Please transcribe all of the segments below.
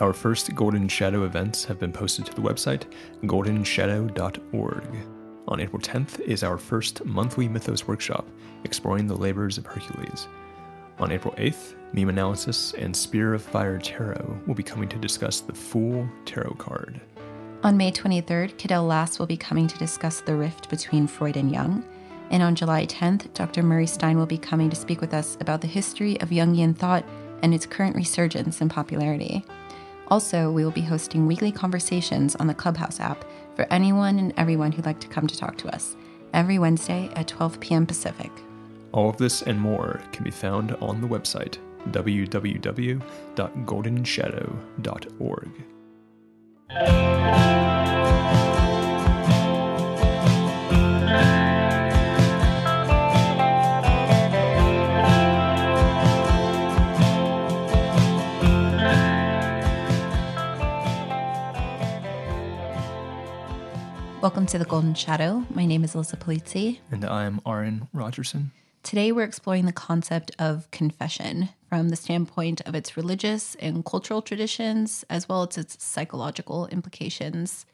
Our first Golden Shadow events have been posted to the website, goldenshadow.org. On April 10th is our first monthly Mythos workshop, exploring the labors of Hercules. On April 8th, Meme Analysis and Spear of Fire Tarot will be coming to discuss the Fool Tarot card. On May 23rd, Cadell Last will be coming to discuss the rift between Freud and Jung. And on July 10th, Dr. Murray Stein will be coming to speak with us about the history of Jungian thought and its current resurgence in popularity. Also, we will be hosting weekly conversations on the Clubhouse app for anyone and everyone who'd like to come to talk to us every Wednesday at 12 p.m. Pacific. All of this and more can be found on the website www.goldenshadow.org. Welcome to the Golden Shadow. My name is Alyssa Polizzi. And I am Aaron Rogerson. Today, we're exploring the concept of confession from the standpoint of its religious and cultural traditions, as well as its psychological implications.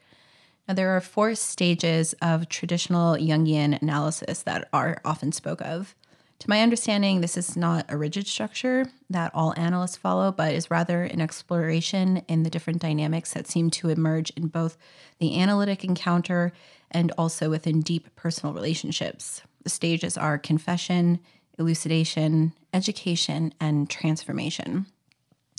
Now, there are four stages of traditional Jungian analysis that are often spoke of. To my understanding, this is not a rigid structure that all analysts follow, but is rather an exploration in the different dynamics that seem to emerge in both the analytic encounter and also within deep personal relationships. The stages are confession, elucidation, education, and transformation.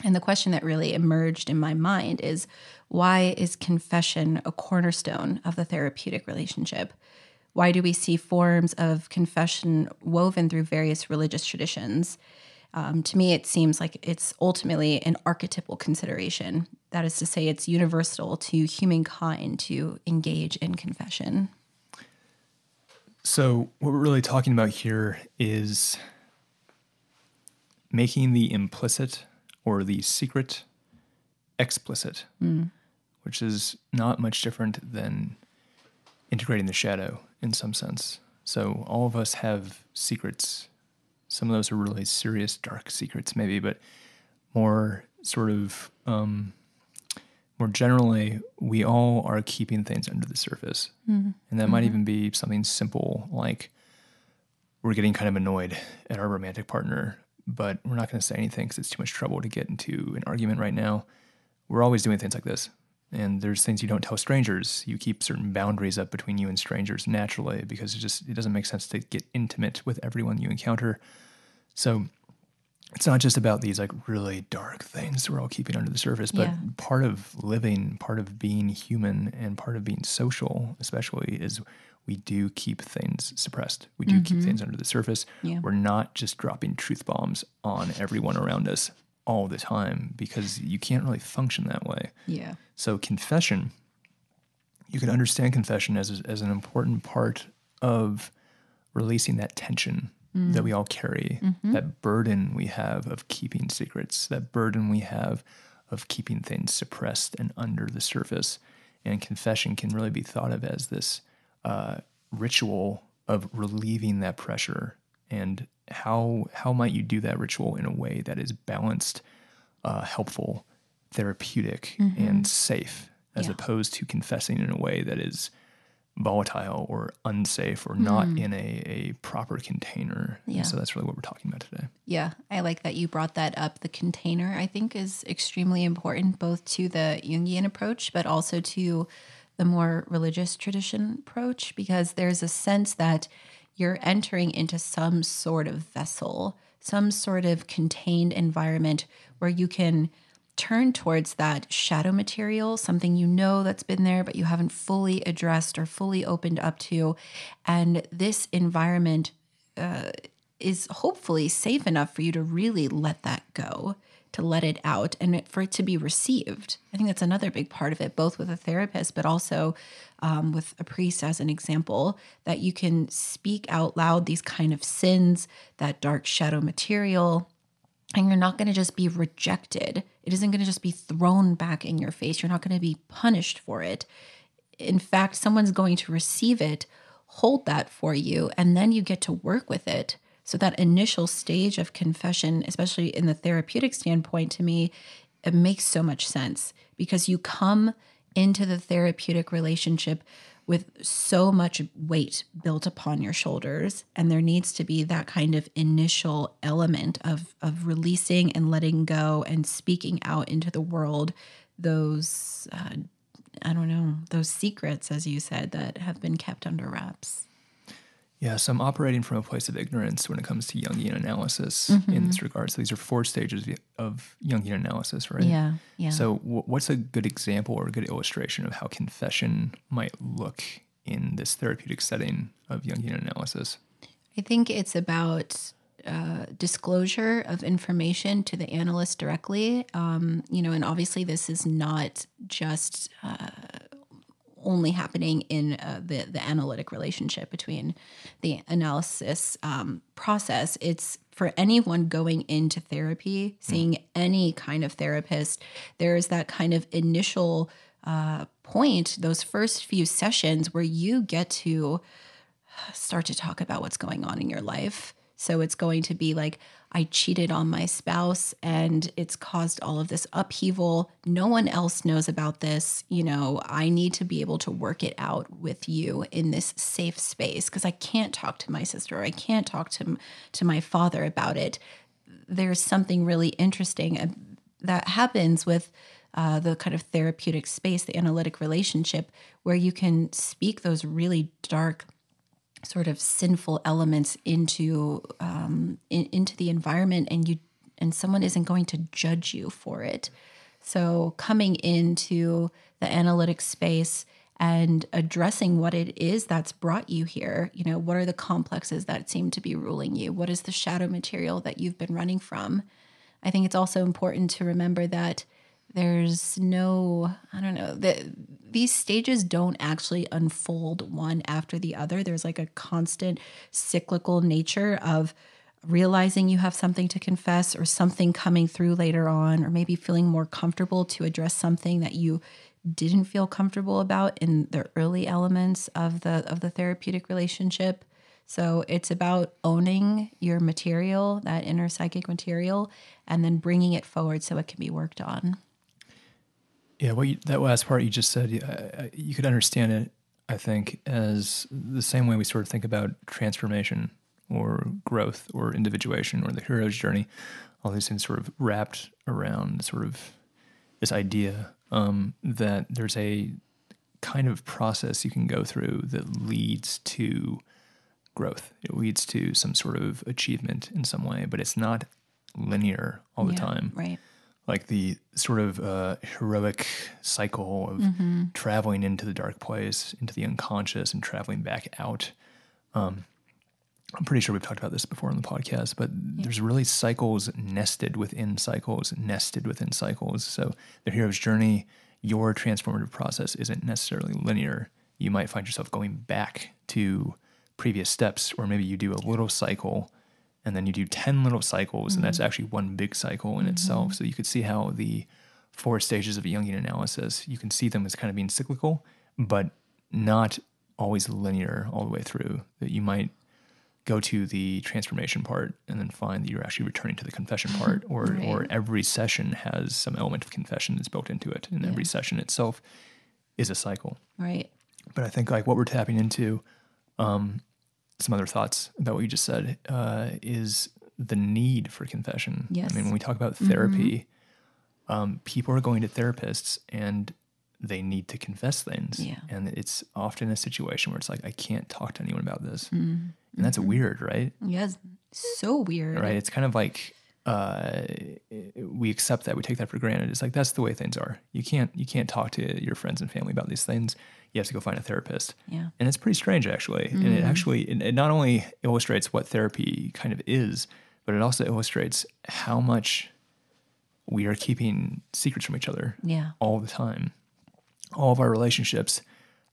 And the question that really emerged in my mind is why is confession a cornerstone of the therapeutic relationship? Why do we see forms of confession woven through various religious traditions? Um, to me, it seems like it's ultimately an archetypal consideration. That is to say, it's universal to humankind to engage in confession. So, what we're really talking about here is making the implicit or the secret explicit, mm. which is not much different than integrating the shadow in some sense. So all of us have secrets. Some of those are really serious, dark secrets, maybe, but more sort of um, more generally, we all are keeping things under the surface, mm-hmm. and that mm-hmm. might even be something simple like we're getting kind of annoyed at our romantic partner, but we're not going to say anything because it's too much trouble to get into an argument right now. We're always doing things like this. And there's things you don't tell strangers. You keep certain boundaries up between you and strangers naturally because it just it doesn't make sense to get intimate with everyone you encounter. So it's not just about these like really dark things we're all keeping under the surface, but yeah. part of living, part of being human, and part of being social, especially, is we do keep things suppressed. We do mm-hmm. keep things under the surface. Yeah. We're not just dropping truth bombs on everyone around us all the time because you can't really function that way. Yeah. So confession, you can understand confession as as an important part of releasing that tension mm. that we all carry, mm-hmm. that burden we have of keeping secrets, that burden we have of keeping things suppressed and under the surface. And confession can really be thought of as this uh, ritual of relieving that pressure and how how might you do that ritual in a way that is balanced, uh, helpful, therapeutic, mm-hmm. and safe, as yeah. opposed to confessing in a way that is volatile or unsafe or mm. not in a, a proper container. Yeah. And so that's really what we're talking about today. Yeah. I like that you brought that up. The container, I think, is extremely important both to the Jungian approach, but also to the more religious tradition approach, because there's a sense that you're entering into some sort of vessel, some sort of contained environment where you can turn towards that shadow material, something you know that's been there, but you haven't fully addressed or fully opened up to. And this environment uh, is hopefully safe enough for you to really let that go to let it out and for it to be received. I think that's another big part of it, both with a therapist, but also um, with a priest as an example, that you can speak out loud these kind of sins, that dark shadow material, and you're not going to just be rejected. It isn't going to just be thrown back in your face. You're not going to be punished for it. In fact, someone's going to receive it, hold that for you, and then you get to work with it so that initial stage of confession, especially in the therapeutic standpoint, to me, it makes so much sense because you come into the therapeutic relationship with so much weight built upon your shoulders and there needs to be that kind of initial element of of releasing and letting go and speaking out into the world those uh, i don't know those secrets as you said that have been kept under wraps Yeah, so I'm operating from a place of ignorance when it comes to Jungian analysis Mm-hmm. in this regard. So these are four stages of Jungian analysis, right? yeah yeah So, wh- what's a good example or a good illustration of how confession might look in this therapeutic setting of Jungian analysis? I think it's about uh, disclosure of information to the analyst directly. Um, you know, and obviously this is not just uh, only happening in uh, the the analytic relationship between the analysis um, process. It's for anyone going into therapy, seeing any kind of therapist. There's that kind of initial uh, point, those first few sessions where you get to start to talk about what's going on in your life. So it's going to be like, I cheated on my spouse and it's caused all of this upheaval. No one else knows about this. You know, I need to be able to work it out with you in this safe space because I can't talk to my sister. Or I can't talk to, to my father about it. There's something really interesting uh, that happens with uh, the kind of therapeutic space, the analytic relationship, where you can speak those really dark sort of sinful elements into um, in, into the environment and you and someone isn't going to judge you for it. So coming into the analytic space and addressing what it is that's brought you here you know what are the complexes that seem to be ruling you? What is the shadow material that you've been running from? I think it's also important to remember that there's no i don't know these stages don't actually unfold one after the other. There's like a constant cyclical nature of realizing you have something to confess or something coming through later on or maybe feeling more comfortable to address something that you didn't feel comfortable about in the early elements of the of the therapeutic relationship. So it's about owning your material that inner psychic material and then bringing it forward so it can be worked on Yeah, what you, that last part you just said, you could understand it, I think, as the same way we sort of think about transformation or growth or individuation or the hero's journey. All these things sort of wrapped around sort of this idea um, that there's a kind of process you can go through that leads to growth. It leads to some sort of achievement in some way, but it's not linear all the Yeah, time right like the sort of uh, heroic cycle of traveling into the dark place, into the unconscious, and traveling back out. Um, I'm pretty sure we've talked about this before on the podcast, but there's really cycles nested within cycles, nested within cycles. So the hero's journey, your transformative process isn't necessarily linear. You might find yourself going back to previous steps, or maybe you do a little cycle and then you do 10 little cycles, and that's actually one big cycle in itself. So you could see how the four stages of a Jungian analysis, you can see them as kind of being cyclical, but not always linear all the way through. That you might go to the transformation part and then find that you're actually returning to the confession part, or or every session has some element of confession that's built into it, and every session itself is a cycle. right But I think like what we're tapping into, um, some other thoughts about what you just said, uh, is the need for confession. Yes. I mean, when we talk about therapy, um, people are going to therapists and they need to confess things. Yeah. And it's often a situation where it's like, I can't talk to anyone about this. And that's weird, right? yes so weird Right. It's kind of like uh, we accept that, we take that for granted. It's like that's the way things are. You can't you can't talk to your friends and family about these things. You have to go find a therapist. Yeah. And it's pretty strange actually. And it actually it, not only illustrates what therapy kind of is, but it also illustrates how much we are keeping secrets from each other yeah all the time. All of our relationships,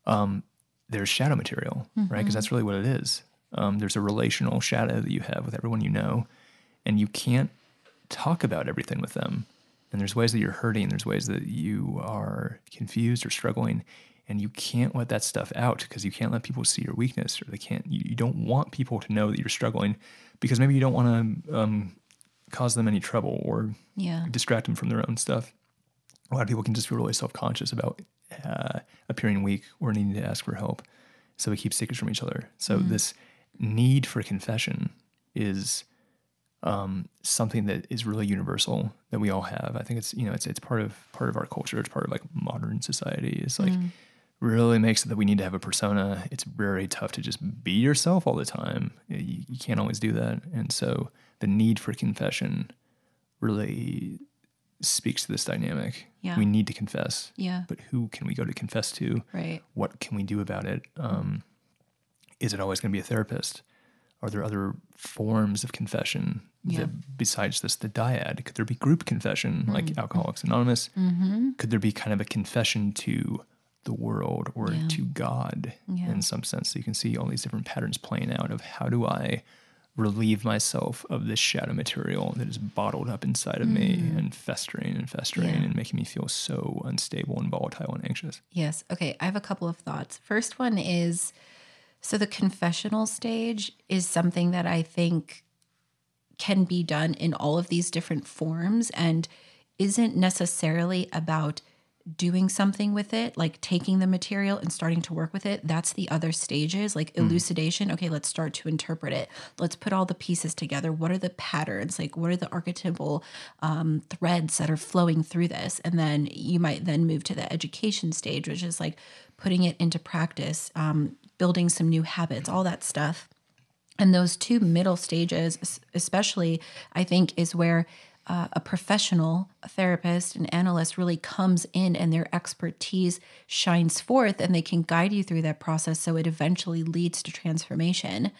um, there's shadow material, right? Because that's really what it is. Um, there's a relational shadow that you have with everyone you know, and you can't talk about everything with them. And there's ways that you're hurting, there's ways that you are confused or struggling, and you can't let that stuff out because you can't let people see your weakness, or they can't. You, you don't want people to know that you're struggling because maybe you don't want to um, cause them any trouble or yeah distract them from their own stuff. a lot of people can just feel really self conscious about uh, appearing weak or needing to ask for help. So we keep secrets from each other. So this need for confession is um, something that is really universal that we all have. I think it's you know it's it's part of part of our culture. It's part of like modern society. It's like really makes it that we need to have a persona. It's very tough to just be yourself all the time. You, you can't always do that, and so the need for confession really speaks to this dynamic. Yeah. We need to confess. Yeah. But who can we go to confess to? Right. What can we do about it? Um, is it always going to be a therapist? Are there other forms of confession Yeah. that, besides this, the dyad? Could there be group confession like Alcoholics Anonymous? Mm-hmm. Could there be kind of a confession to the world or Yeah. to God Yeah. in some sense? So you can see all these different patterns playing out of how do I relieve myself of this shadow material that is bottled up inside of me and festering and festering Mm. Yeah. and making me feel so unstable and volatile and anxious. Yes. Okay. I have a couple of thoughts. First one is so the confessional stage is something that I think can be done in all of these different forms and isn't necessarily about doing something with it, like taking the material and starting to work with it. That's the other stages, like elucidation. Okay, let's start to interpret it. Let's put all the pieces together. What are the patterns? Like, what are the archetypal um, threads that are flowing through this? And then you might then move to the education stage, which is like putting it into practice, um, building some new habits, all that stuff. And those two middle stages, especially, I think, is where uh, a professional, a therapist, an analyst really comes in and their expertise shines forth and they can guide you through that process so it eventually leads to transformation.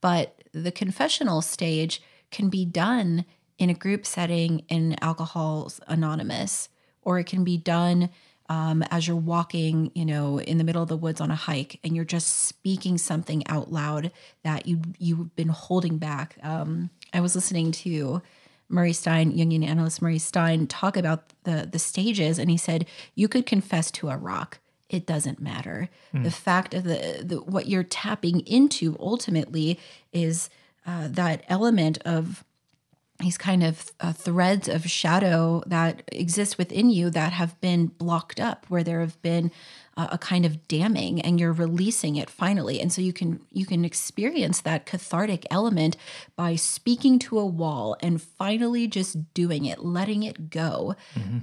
But the confessional stage can be done in a group setting in Alcoholics Anonymous, or it can be done um, as you're walking, you know, in the middle of the woods on a hike, and you're just speaking something out loud that you you've been holding back. Um, I was listening to Murray Stein, Jungian analyst Murray Stein, talk about the the stages, and he said you could confess to a rock. It doesn't matter. The fact of the, the what you're tapping into ultimately is uh, that element of these kind of uh, threads of shadow that exist within you that have been blocked up where there have been uh, a kind of damming and you're releasing it finally. And so you can you can experience that cathartic element by speaking to a wall and finally just doing it letting it go.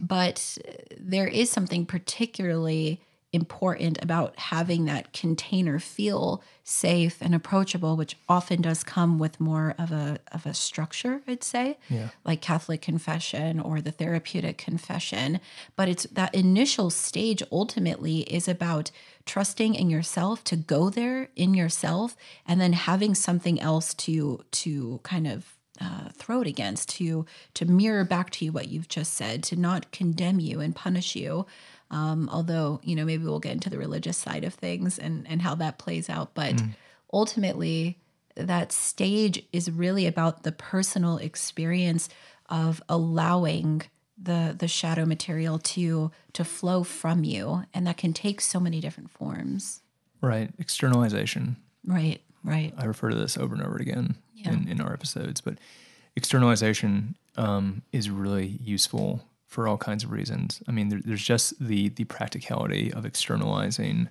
But uh, there is something particularly important about having that container feel safe and approachable which often does come with more of a of a structure i'd say Yeah. like catholic confession or the therapeutic confession but it's that initial stage ultimately is about trusting in yourself to go there in yourself and then having something else to to kind of uh, throw it against to to mirror back to you what you've just said to not condemn you and punish you um, although you know maybe we'll get into the religious side of things and and how that plays out but ultimately that stage is really about the personal experience of allowing the the shadow material to to flow from you and that can take so many different forms Right. Externalization. right right I refer to this over and over again Yeah. in, in our episodes, but externalization um, is really useful for all kinds of reasons. I mean, there, there's just the the practicality of externalizing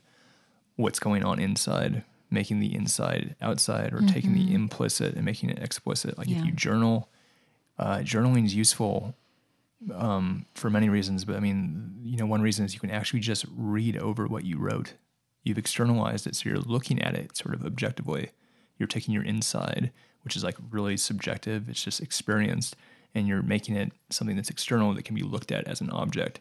what's going on inside, making the inside outside, or taking the implicit and making it explicit. Like Yeah. if you journal, uh, journaling is useful um, for many reasons, but I mean, you know, one reason is you can actually just read over what you wrote. You've externalized it, so you're looking at it sort of objectively. You're taking your inside, which is like really subjective, it's just experienced, and you're making it something that's external that can be looked at as an object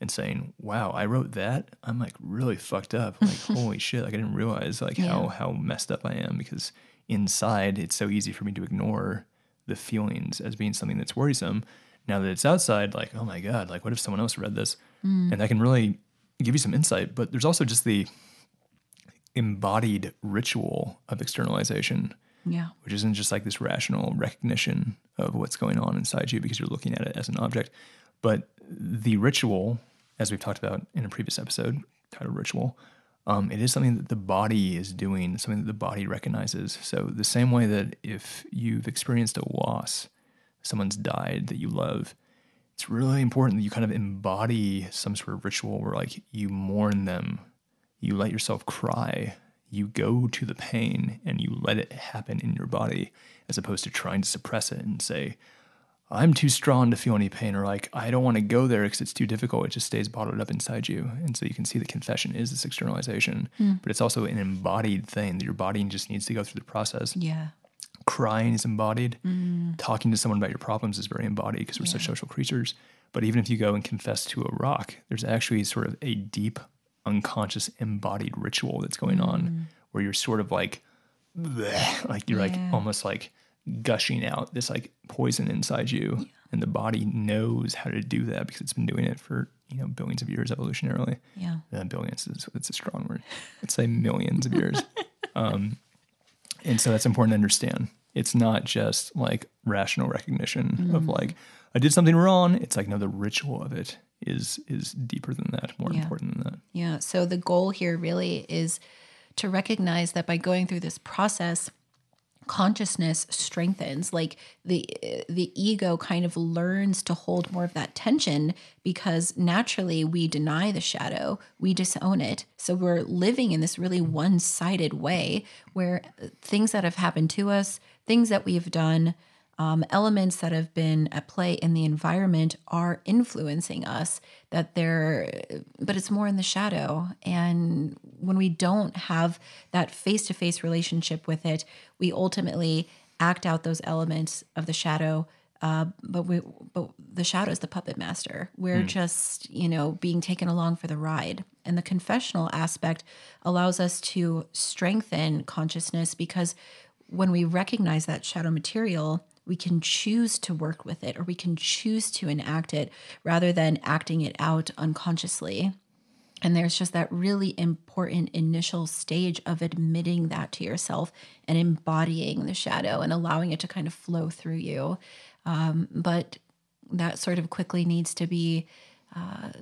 and saying, wow, I wrote that. I'm like really fucked up. Like, holy shit. Like, I didn't realize like how, Yeah. how messed up I am because inside it's so easy for me to ignore the feelings as being something that's worrisome. Now that it's outside, like, oh my God, like, what if someone else read this? Mm. And that can really give you some insight. But there's also just the embodied ritual of externalization, yeah which isn't just like this rational recognition of what's going on inside you because you're looking at it as an object. But the ritual, as we've talked about in a previous episode, titled Ritual, um, it is something that the body is doing, something that the body recognizes. So, the same way that if you've experienced a loss, someone's died that you love, it's really important that you kind of embody some sort of ritual where like you mourn them, you let yourself cry, you go to the pain and you let it happen in your body as opposed to trying to suppress it and say, I'm too strong to feel any pain, or like, I don't want to go there because it's too difficult. It just stays bottled up inside you. And so you can see the confession is this externalization, hmm. but it's also an embodied thing that your body just needs to go through the process. Yeah. Crying is embodied. Mm. Talking to someone about your problems is very embodied because we're such social creatures. But even if you go and confess to a rock, there's actually sort of a deep, unconscious, embodied ritual that's going on where you're sort of like, bleh, like you're like almost like gushing out this like poison inside you. And the body knows how to do that because it's been doing it for, you know, billions of years evolutionarily. Yeah. Uh, billions is it's a strong word. Let's say millions of years. Um, and so that's important to understand. It's not just like rational recognition of like I did something wrong. It's like no, the ritual of it is is deeper than that, more Yeah. important than that. Yeah. So the goal here really is to recognize that by going through this process, consciousness strengthens like the the ego kind of learns to hold more of that tension because naturally we deny the shadow we disown it so we're living in this really one-sided way where things that have happened to us things that we've done um, elements that have been at play in the environment are influencing us that they're but it's more in the shadow. And when we don't have that face-to-face relationship with it we ultimately act out those elements of the shadow uh, but we but the shadow is the puppet master. We're just you know being taken along for the ride. And the confessional aspect allows us to strengthen consciousness because when we recognize that shadow material, we can choose to work with it or we can choose to enact it rather than acting it out unconsciously. And there's just that really important initial stage of admitting that to yourself and embodying the shadow and allowing it to kind of flow through you. Um, but that sort of quickly needs to be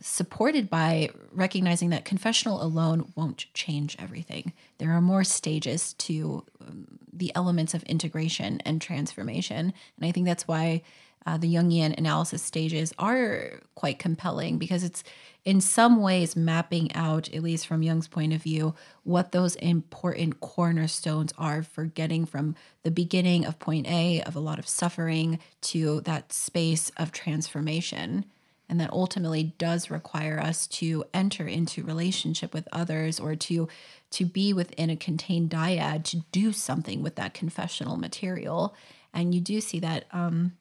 supported by recognizing that confessional alone won't change everything. There are more stages to um, the elements of integration and transformation. And I think that's why uh, the Jungian analysis stages are quite compelling because it's in some ways mapping out, at least from Jung's point of view, what those important cornerstones are for getting from the beginning of point A of a lot of suffering to that space of transformation and that ultimately does require us to enter into relationship with others or to to be within a contained dyad to do something with that confessional material. And you do see that um,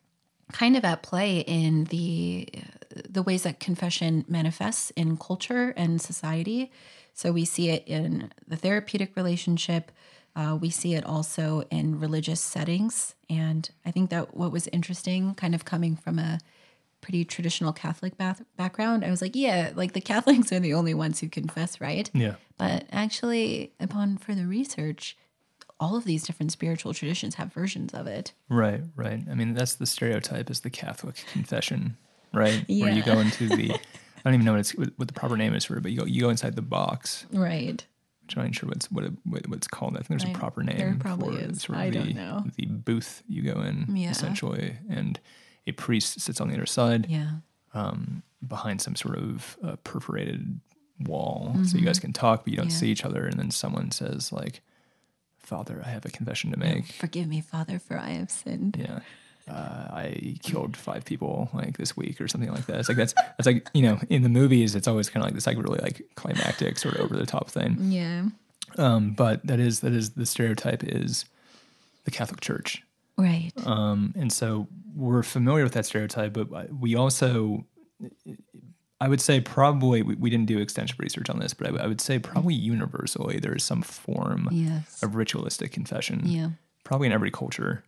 kind of at play in the the ways that confession manifests in culture and society. So we see it in the therapeutic relationship. Uh, we see it also in religious settings. And i think that what was interesting kind of coming from a pretty traditional Catholic bath- background, I was like, yeah, like the Catholics are the only ones who confess, right? Yeah. But actually, upon further research, all of these different spiritual traditions have versions of it. Right, right. I mean, that's the stereotype is the Catholic confession, right? yeah. Where you go into the, I don't even know what it's what the proper name is for it, but you go you go inside the box. Right. Which I'm not sure what's what, it, what it's called. I think there's a proper name. There probably for is. Sort of I the, don't know. The booth you go in Yeah. essentially, and a priest sits on the other side Yeah. behind some sort of uh, perforated wall, so you guys can talk, but you don't Mm-hmm. Yeah. see each other. And then someone says like, "Father, I have a confession to make." Forgive me, Father, for I have sinned. yeah uh, i killed five people like this week or something like that it's like that's that's like you know in the movies it's always kind of like this like really like climactic sort of over the top thing Yeah. um but that is that is the stereotype is the catholic church Right. um and so we're familiar with that stereotype but we also i would say probably we, we didn't do extensive research on this but I, would- I would say probably universally there is some form yes. of ritualistic confession Yeah. probably in every culture.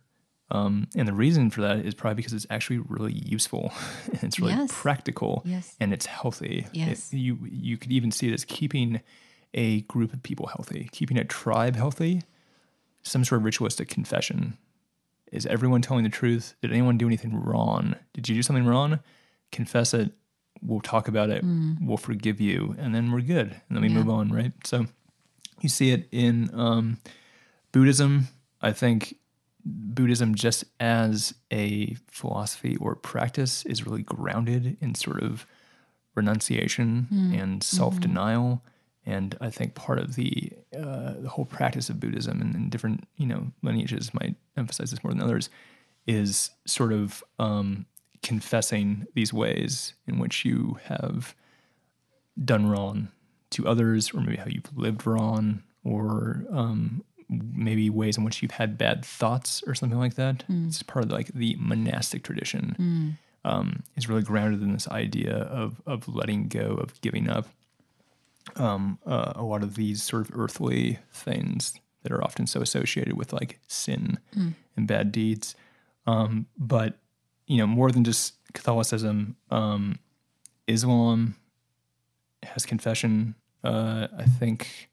Um, and the reason for that is probably because it's actually really useful and it's really Yes. practical Yes. and it's healthy. It- Yes. you you could even see it as keeping a group of people healthy, keeping a tribe healthy. Some sort of ritualistic confession. Is everyone telling the truth? Did anyone do anything wrong? Did you do something wrong? Confess it. We'll talk about it. We'll forgive you, and then we're good. And then we Mm. Yeah. move on, right? So you see it in um, Buddhism. I think Buddhism, just as a philosophy or practice, is really grounded in sort of renunciation and self denial. And I think part of the uh, the whole practice of Buddhism and, and different you know lineages might emphasize this more than others is sort of um, confessing these ways in which you have done wrong to others, or maybe how you've lived wrong, or um, maybe ways in which you've had bad thoughts or something like that. It's part of like the monastic tradition. Um, is really grounded in this idea of of letting go, of giving up um, uh, a lot of these sort of earthly things that are often so associated with like sin and bad deeds. Um, but you know, more than just Catholicism, um, Islam has confession. Uh, I think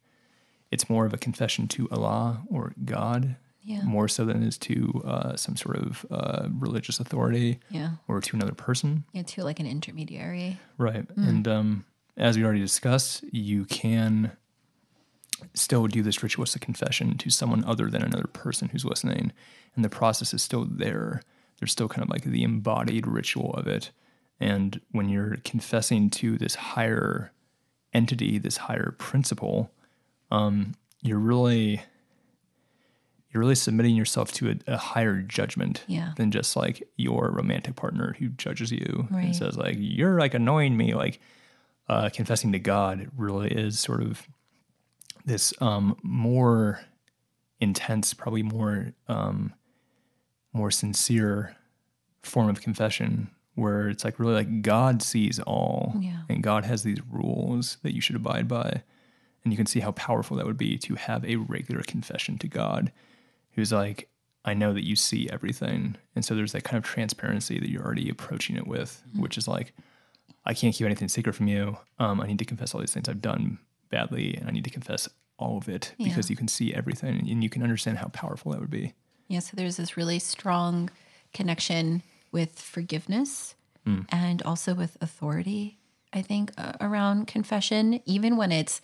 it's more of a confession to Allah or God, Yeah. more so than it is to uh, some sort of uh, religious authority Yeah. or to another person. Yeah, to like an intermediary. Right. And um, as we already discussed, you can still do this ritualistic confession to someone other than another person who's listening. And the process is still there. There's still kind of like the embodied ritual of it. And when you're confessing to this higher entity, this higher principle, um, you're really you're really submitting yourself to a, a higher judgment Yeah. than just like your romantic partner who judges you Right. and says like you're like annoying me like uh, confessing to god really is sort of this um, more intense probably more um, more sincere form of confession where it's like really like god sees all Yeah. and god has these rules that you should abide by and you can see how powerful that would be to have a regular confession to god who's like, I know that you see everything. And so there's that kind of transparency that you're already approaching it with, Mm-hmm. which is like, I can't keep anything secret from you. Um, I need to confess all these things I've done badly, and I need to confess all of it Yeah. because you can see everything and you can understand how powerful that would be. Yeah, so there's this really strong connection with forgiveness and also with authority, I think, uh, around confession, even when it's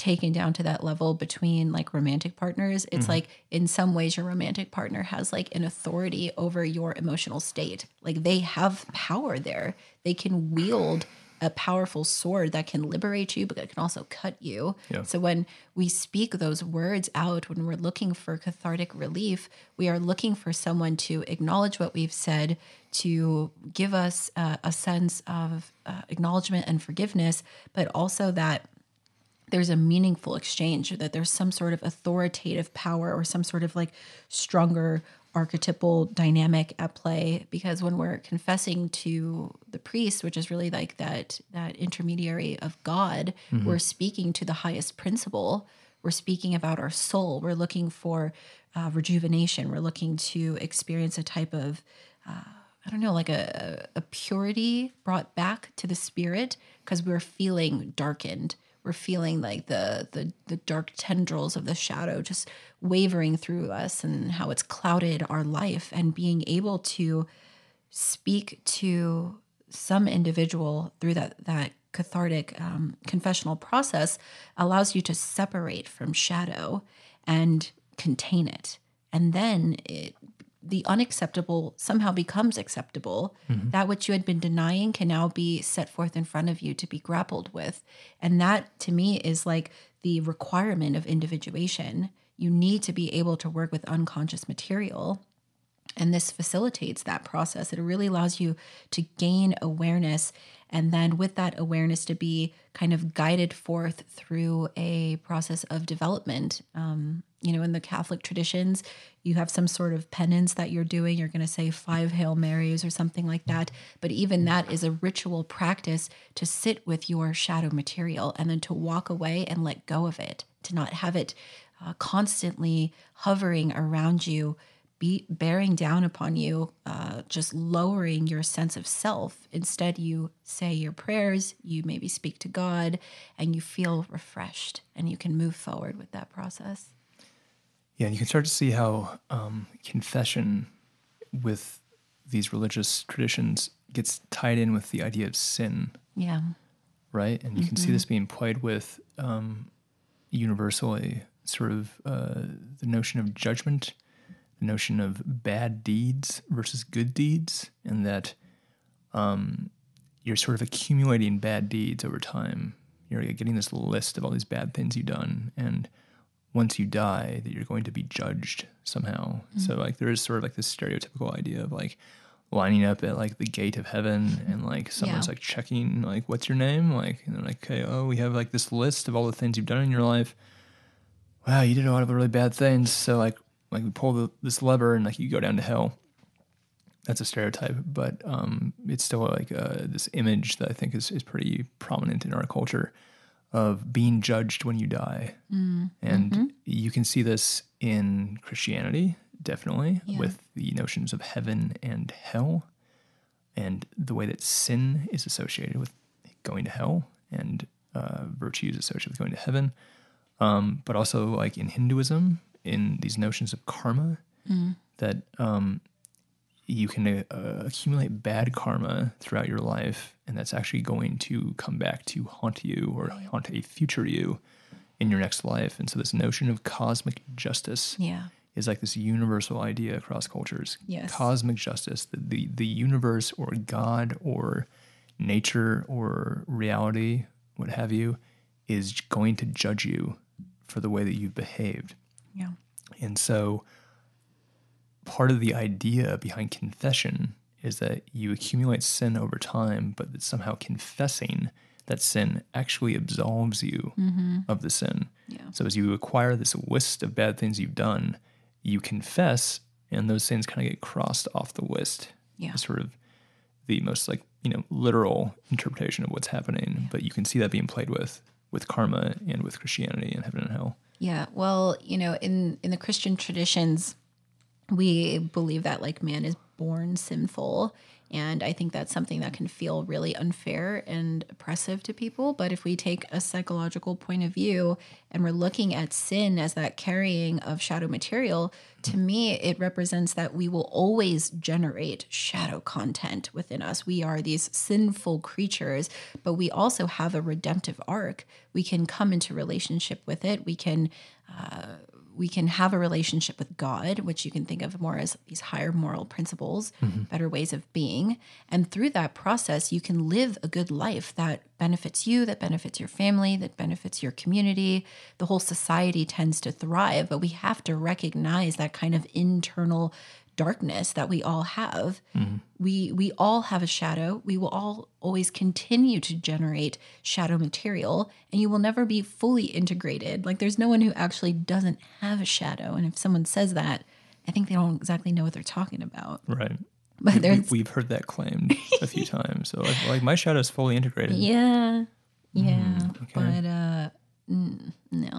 taken down to that level between like romantic partners. It's like in some ways your romantic partner has like an authority over your emotional state. Like they have power there. They can wield a powerful sword that can liberate you, but it can also cut you. Yeah. So when we speak those words out, when we're looking for cathartic relief, we are looking for someone to acknowledge what we've said, to give us uh, a sense of uh, acknowledgement and forgiveness, but also that there's a meaningful exchange, or that there's some sort of authoritative power or some sort of like stronger archetypal dynamic at play. Because when we're confessing to the priest which is really like that that intermediary of god we're speaking to the highest principle. We're speaking about our soul. We're looking for uh, rejuvenation. We're looking to experience a type of I don't know, like a, a purity brought back to the spirit because we're feeling darkened. We're feeling like the, the the dark tendrils of the shadow just wavering through us and how it's clouded our life and being able to speak to some individual through that that cathartic um, confessional process allows you to separate from shadow and contain it. And then it the unacceptable somehow becomes acceptable. Mm-hmm. That which you had been denying can now be set forth in front of you to be grappled with. And that to me is like the requirement of individuation. You need to be able to work with unconscious material. And this facilitates that process. It really allows you to gain awareness and then with that awareness to be kind of guided forth through a process of development. Um, you know, in the Catholic traditions, you have some sort of penance that you're doing. You're going to say five Hail Marys or something like that. But even that is a ritual practice to sit with your shadow material and then to walk away and let go of it, to not have it uh, constantly hovering around you be bearing down upon you, uh, just lowering your sense of self. Instead, you say your prayers, you maybe speak to God, and you feel refreshed and you can move forward with that process. Yeah, and you can start to see how um, confession with these religious traditions gets tied in with the idea of sin, Yeah. right? And you can see this being played with um, universally, sort of uh, the notion of judgment the notion of bad deeds versus good deeds, and that um, you're sort of accumulating bad deeds over time. You're getting this list of all these bad things you've done, and once you die, that you're going to be judged somehow. So like there is sort of like this stereotypical idea of like lining up at like the gate of heaven and like someone's Yeah. like checking like what's your name like and they're like okay oh we have like this list of all the things you've done in your life wow you did a lot of really bad things so like like we pull the, this lever and like you go down to hell. That's a stereotype but um it's still like uh, this image that i think is, is pretty prominent in our culture of being judged when you die. And you can see this in christianity definitely Yeah. with the notions of heaven and hell and the way that sin is associated with going to hell and uh, virtue is associated with going to heaven. Um, but also like in hinduism in these notions of karma that um, you can uh, accumulate bad karma throughout your life and that's actually going to come back to haunt you or haunt a future you in your next life and so this notion of cosmic justice Yeah. is like this universal idea across cultures. Yes. Cosmic justice, the, the, the universe or God or nature or reality, what have you, is going to judge you for the way that you've behaved. Yeah. And so part of the idea behind confession is that you accumulate sin over time, but that somehow confessing that sin actually absolves you mm-hmm. of the sin. Yeah. So as you acquire this list of bad things you've done, you confess, and those sins kind of get crossed off the list. Yeah. It's sort of the most like you know literal interpretation of what's happening. But you can see that being played with with karma and with Christianity and heaven and hell. Yeah. Well, you know, in in the Christian traditions, we believe that like man is born sinful. And I think that's something that can feel really unfair and oppressive to people. But if we take a psychological point of view and we're looking at sin as that carrying of shadow material, to me, it represents that we will always generate shadow content within us. We are these sinful creatures, but we also have a redemptive arc. We can come into relationship with it. We can uh, we can have a relationship with God, which you can think of more as these higher moral principles, mm-hmm. better ways of being. And through that process, you can live a good life that benefits you, that benefits your family, that benefits your community. The whole society tends to thrive, but we have to recognize that kind of internal darkness that we all have. We we all have a shadow. We will all always continue to generate shadow material and you will never be fully integrated. Like there's no one who actually doesn't have a shadow and if someone says that, I think they don't exactly know what they're talking about. Right. But We, we've heard that claimed a few times. So like, like my shadow is fully integrated. Yeah. Yeah. Mm, okay. But uh mm, no.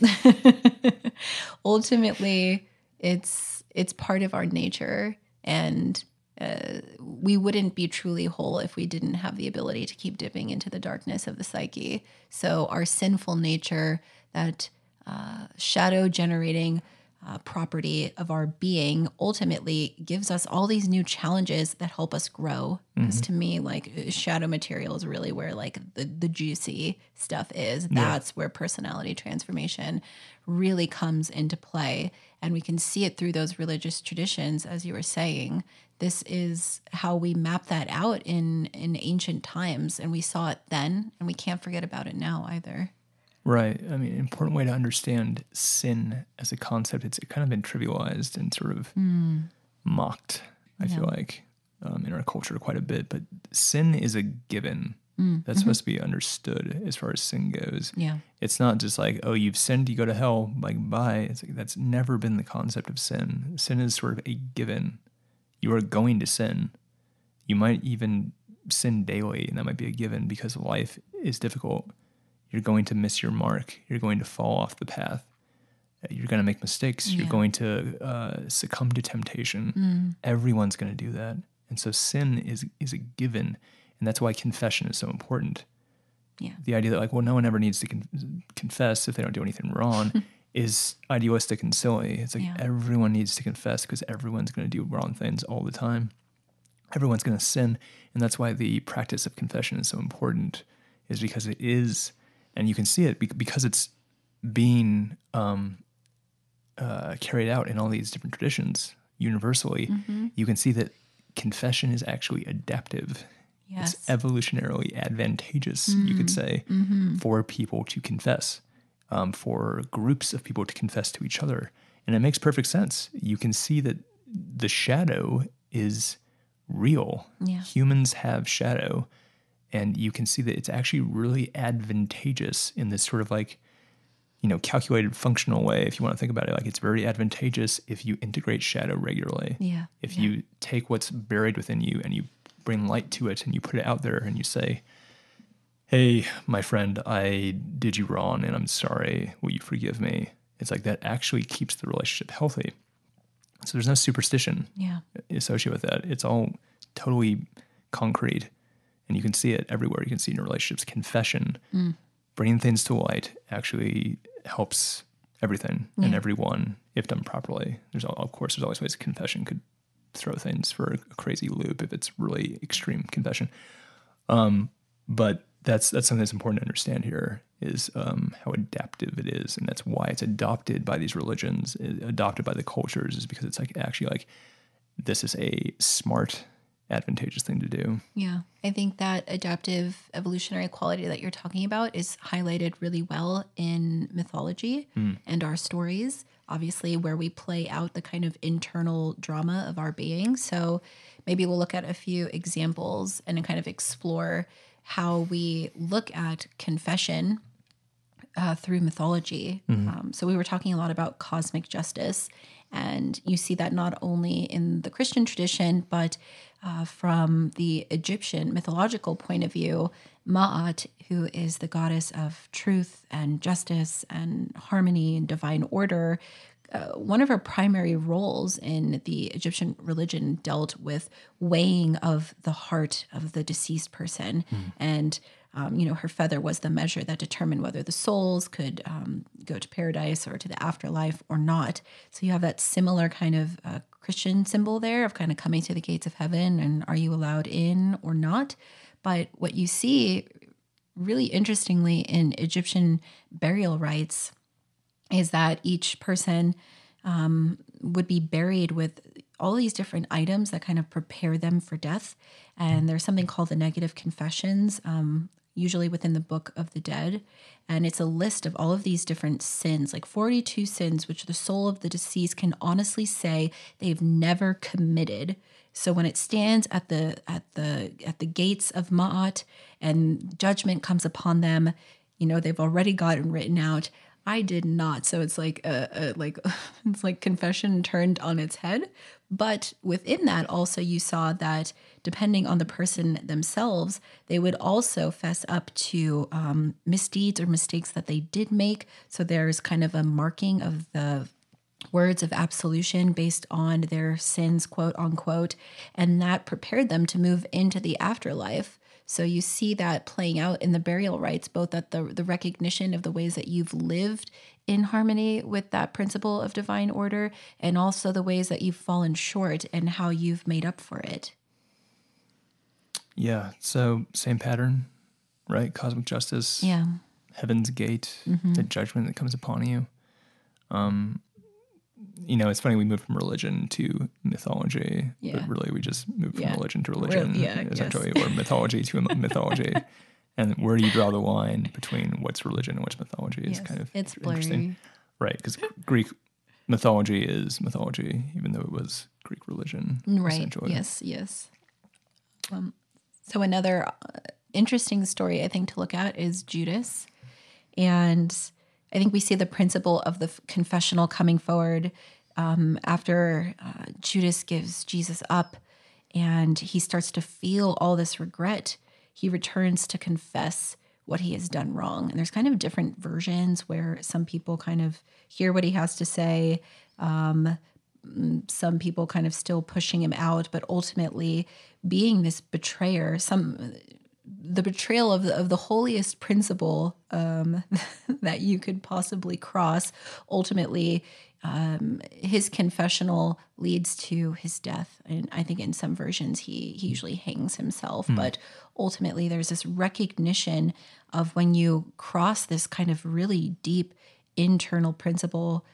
Ultimately, it's it's part of our nature and uh, we wouldn't be truly whole if we didn't have the ability to keep dipping into the darkness of the psyche. So our sinful nature, that uh, shadow generating uh, property of our being ultimately gives us all these new challenges that help us grow. Because to me, like uh, shadow material is really where like the, the juicy stuff is. That's where personality transformation really comes into play. And we can see it through those religious traditions, as you were saying. This is how we map that out in in ancient times, and we saw it then, and we can't forget about it now either. Right. I mean, an important way to understand sin as a concept, it's kind of been trivialized and sort of hmm. mocked, I feel like, um, in our culture quite a bit. But sin is a given that's supposed to be understood as far as sin goes. Yeah. It's not just like, oh, you've sinned, you go to hell, like, bye. It's like, that's never been the concept of sin. Sin is sort of a given. You are going to sin. You might even sin daily, and that might be a given because life is difficult. You're going to miss your mark. You're going to fall off the path. You're going to make mistakes. You're going to uh, succumb to temptation. Everyone's going to do that. And so sin is is a given. And that's why confession is so important Yeah. the idea that like well no one ever needs to con- confess if they don't do anything wrong is idealistic and silly it's like Yeah. everyone needs to confess because everyone's going to do wrong things all the time everyone's going to sin and that's why the practice of confession is so important is because it is and you can see it bec- because it's being um, uh, carried out in all these different traditions universally, you can see that confession is actually adaptive. Yes. It's evolutionarily advantageous, you could say, for people to confess, um, for groups of people to confess to each other. And it makes perfect sense. You can see that the shadow is real. Yeah. Humans have shadow. And you can see that it's actually really advantageous in this sort of like, you know, calculated functional way, if you want to think about it. Like it's very advantageous if you integrate shadow regularly. Yeah, If yeah. you take what's buried within you and you bring light to it and you put it out there and you say, Hey, my friend, I did you wrong and I'm sorry. Will you forgive me? It's like that actually keeps the relationship healthy. So there's no superstition Yeah. associated with that. It's all totally concrete, and you can see it everywhere. You can see in relationships. Confession, bringing things to light, actually helps everything and everyone if done properly. There's of course there's always ways confession could throw things for a crazy loop if it's really extreme confession. Um, but that's that's something that's important to understand here is um, how adaptive it is, and that's why it's adopted by these religions, adopted by the cultures, is because it's like actually like this is a smart, advantageous thing to do. Yeah, I think that adaptive evolutionary quality that you're talking about is highlighted really well in mythology and our stories, obviously, where we play out the kind of internal drama of our being. So maybe we'll look at a few examples and kind of explore how we look at confession uh, through mythology. Um, so we were talking a lot about cosmic justice, and you see that not only in the Christian tradition, but uh, from the Egyptian mythological point of view. Ma'at, who is the goddess of truth and justice and harmony and divine order, uh, one of her primary roles in the Egyptian religion dealt with weighing of the heart of the deceased person. And, um, you know, her feather was the measure that determined whether the souls could um, go to paradise or to the afterlife or not. So you have that similar kind of uh, Christian symbol there of kind of coming to the gates of heaven and are you allowed in or not? But what you see really interestingly in Egyptian burial rites is that each person um, would be buried with all these different items that kind of prepare them for death. And there's something called the negative confessions, um, usually within the Book of the Dead. And it's a list of all of these different sins, like 42 sins, which the soul of the deceased can honestly say they've never committed. So when it stands at the at the at the gates of Ma'at and judgment comes upon them, you know they've already gotten written out. I did not. So it's like a, a like it's like confession turned on its head. But within that, also you saw that depending on the person themselves, they would also fess up to um, misdeeds or mistakes that they did make. So there's kind of a marking of the words of absolution based on their sins, quote unquote, and that prepared them to move into the afterlife. So you see that playing out in the burial rites, both at the the recognition of the ways that you've lived in harmony with that principle of divine order, and also the ways that you've fallen short and how you've made up for it. Yeah. So same pattern, right? Cosmic justice. Yeah. Heaven's gate, Mm-hmm. the judgment that comes upon you. Um, you know, it's funny we moved from religion to mythology, Yeah. but really we just moved from Yeah. religion to religion, yeah, yes. essentially, or mythology to mythology. And where do you draw the line between what's religion and what's mythology is Yes, kind of it's interesting. blurry. Right, because Greek mythology is mythology, even though it was Greek religion. Right. Yes. Yes. Um, so another uh, interesting story I think to look at is Judas, and I think we see the principle of the f- confessional coming forward um, after uh, Judas gives Jesus up, and he starts to feel all this regret. He returns to confess what he has done wrong, and there's kind of different versions where some people kind of hear what he has to say some people kind of still pushing him out, but ultimately being this betrayer, some the betrayal of the, of the holiest principle um, that you could possibly cross. Ultimately, um, his confessional leads to his death, and I think in some versions he he usually hangs himself. But ultimately, there's this recognition of when you cross this kind of really deep internal principle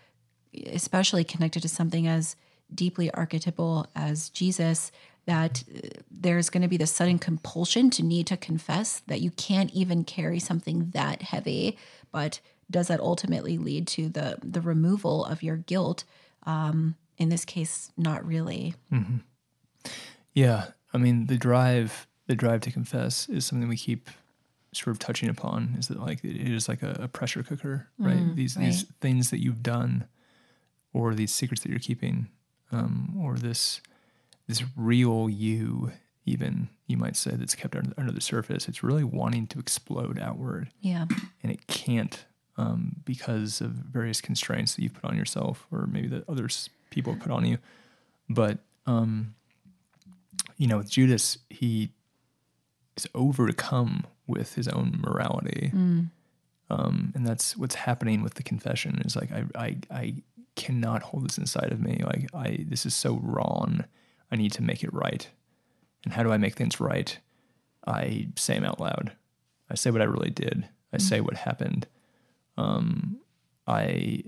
especially connected to something as deeply archetypal as Jesus, that uh, there's going to be this sudden compulsion to need to confess that you can't even carry something that heavy. But does that ultimately lead to the the removal of your guilt? Um, in this case, not really. Yeah, I mean the drive, the drive to confess is something we keep sort of touching upon. Is that like it is like a, a pressure cooker, right? these these right. things that you've done, or these secrets that you're keeping, um, or this this real you, even you might say that's kept under, under the surface. It's really wanting to explode outward, Yeah. and it can't um, because of various constraints that you've put on yourself, or maybe that others people put on you. But um, you know, with Judas, he is overcome with his own morality, um, and that's what's happening with the confession. Is like I, I, I cannot hold this inside of me. Like I, this is so wrong. I need to make it right. And how do I make things right? I say them out loud. I say what I really did. I say what happened. Um, I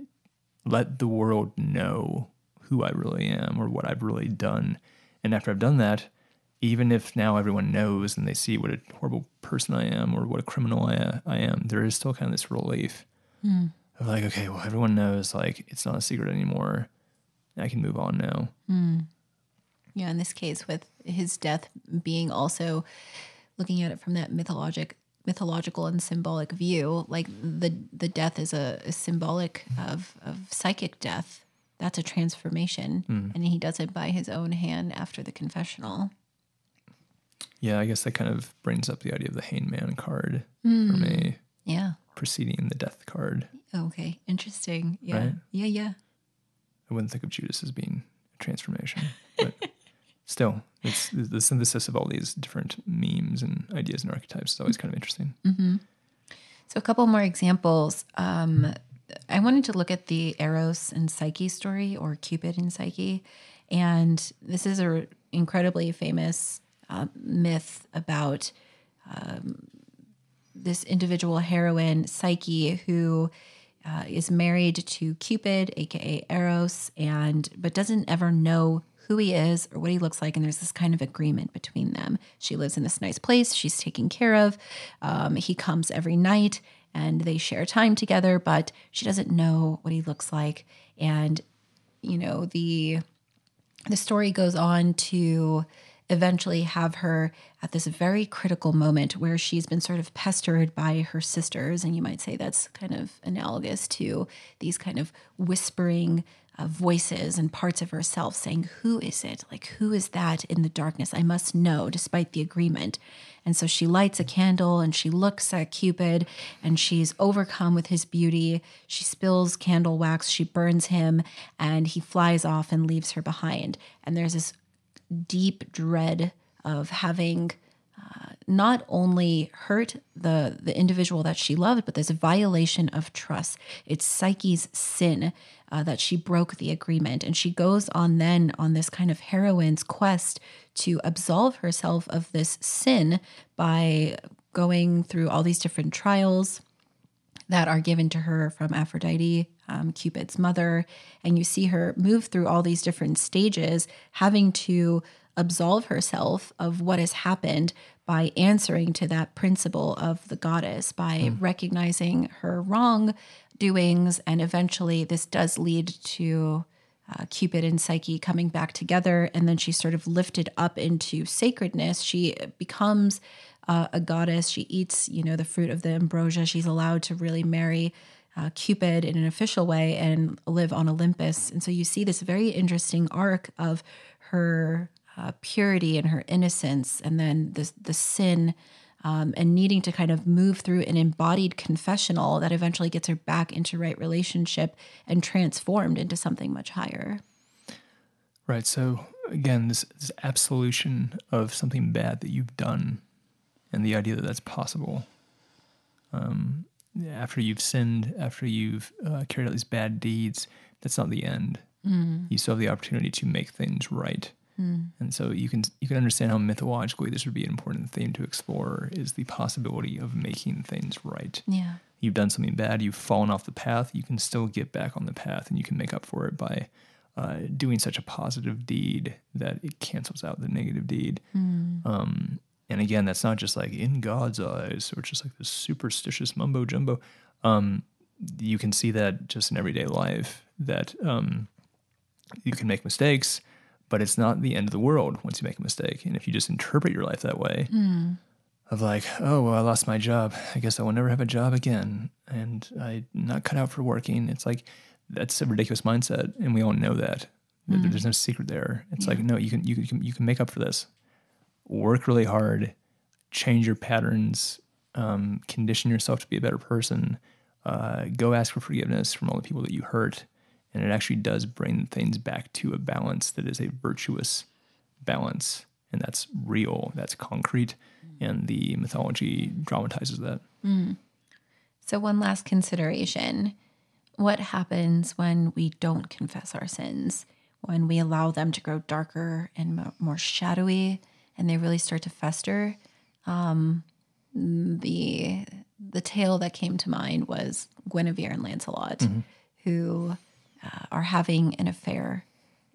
let the world know who I really am or what I've really done. And after I've done that, even if now everyone knows and they see what a horrible person I am or what a criminal I, I am, there is still kind of this relief of like, okay, well, everyone knows like it's not a secret anymore. I can move on now. Yeah, in this case, with his death being also looking at it from that mythologic, mythological and symbolic view, like the the death is a, a symbolic of of psychic death. That's a transformation, hmm. and he does it by his own hand after the confessional. Yeah, I guess that kind of brings up the idea of the hangman card for hmm. me, Yeah. preceding the death card. Okay. Interesting. Yeah. Right? Yeah. Yeah. I wouldn't think of Judas as being a transformation, but still, it's the synthesis of all these different memes and ideas and archetypes is always kind of interesting. So, a couple more examples. Um, I wanted to look at the Eros and Psyche story, or Cupid and Psyche, and this is a incredibly famous uh, myth about um, this individual heroine, Psyche, who uh, is married to Cupid, aka Eros, and but doesn't ever know who he is or what he looks like. And there's this kind of agreement between them. She lives in this nice place. She's taken care of. Um, he comes every night and they share time together, but she doesn't know what he looks like. And you know the the story goes on to eventually have her at this very critical moment where she's been sort of pestered by her sisters. And you might say that's kind of analogous to these kind of whispering uh, voices and parts of herself saying, Who is it? Like, who is that in the darkness? I must know, despite the agreement. And so she lights a candle and she looks at Cupid and she's overcome with his beauty. She spills candle wax, she burns him, and he flies off and leaves her behind. And there's this deep dread of having uh, not only hurt the the individual that she loved, but there's a violation of trust. It's Psyche's sin uh, that she broke the agreement, and she goes on then on this kind of heroine's quest to absolve herself of this sin by going through all these different trials that are given to her from Aphrodite, um, Cupid's mother. And you see her move through all these different stages, having to absolve herself of what has happened by answering to that principle of the goddess, by recognizing her wrongdoings. And eventually, this does lead to. Uh, Cupid and Psyche coming back together, and then she's sort of lifted up into sacredness. She becomes uh, a goddess. She eats, you know, the fruit of the ambrosia. She's allowed to really marry uh, Cupid in an official way and live on Olympus. And so you see this very interesting arc of her uh, purity and her innocence, and then the the sin. Um, and needing to kind of move through an embodied confessional that eventually gets her back into right relationship and transformed into something much higher. Right. So again, this, this absolution of something bad that you've done, and the idea that that's possible. Um, after you've sinned, after you've uh, carried out these bad deeds, that's not the end. You still have the opportunity to make things right. And so you can you can understand how mythologically this would be an important theme to explore is the possibility of making things right. Yeah. you've done something bad, you've fallen off the path, you can still get back on the path and you can make up for it by uh, doing such a positive deed that it cancels out the negative deed. Um, and again, that's not just like in God's eyes or just like this superstitious mumbo jumbo. Um, you can see that just in everyday life that um, you can make mistakes, but it's not the end of the world once you make a mistake. And if you just interpret your life that way, of like, oh, well, I lost my job. I guess I will never have a job again. And I'm not cut out for working. It's like, that's a ridiculous mindset. And we all know that. There- There's no secret there. It's like, no, you can, you can, you can make up for this. Work really hard, change your patterns, um, condition yourself to be a better person. Uh, go ask for forgiveness from all the people that you hurt. And it actually does bring things back to a balance that is a virtuous balance. And that's real, that's concrete. And the mythology dramatizes that. So, one last consideration what happens when we don't confess our sins, when we allow them to grow darker and more shadowy, and they really start to fester? Um, the the tale that came to mind was Guinevere and Lancelot, who uh, are having an affair.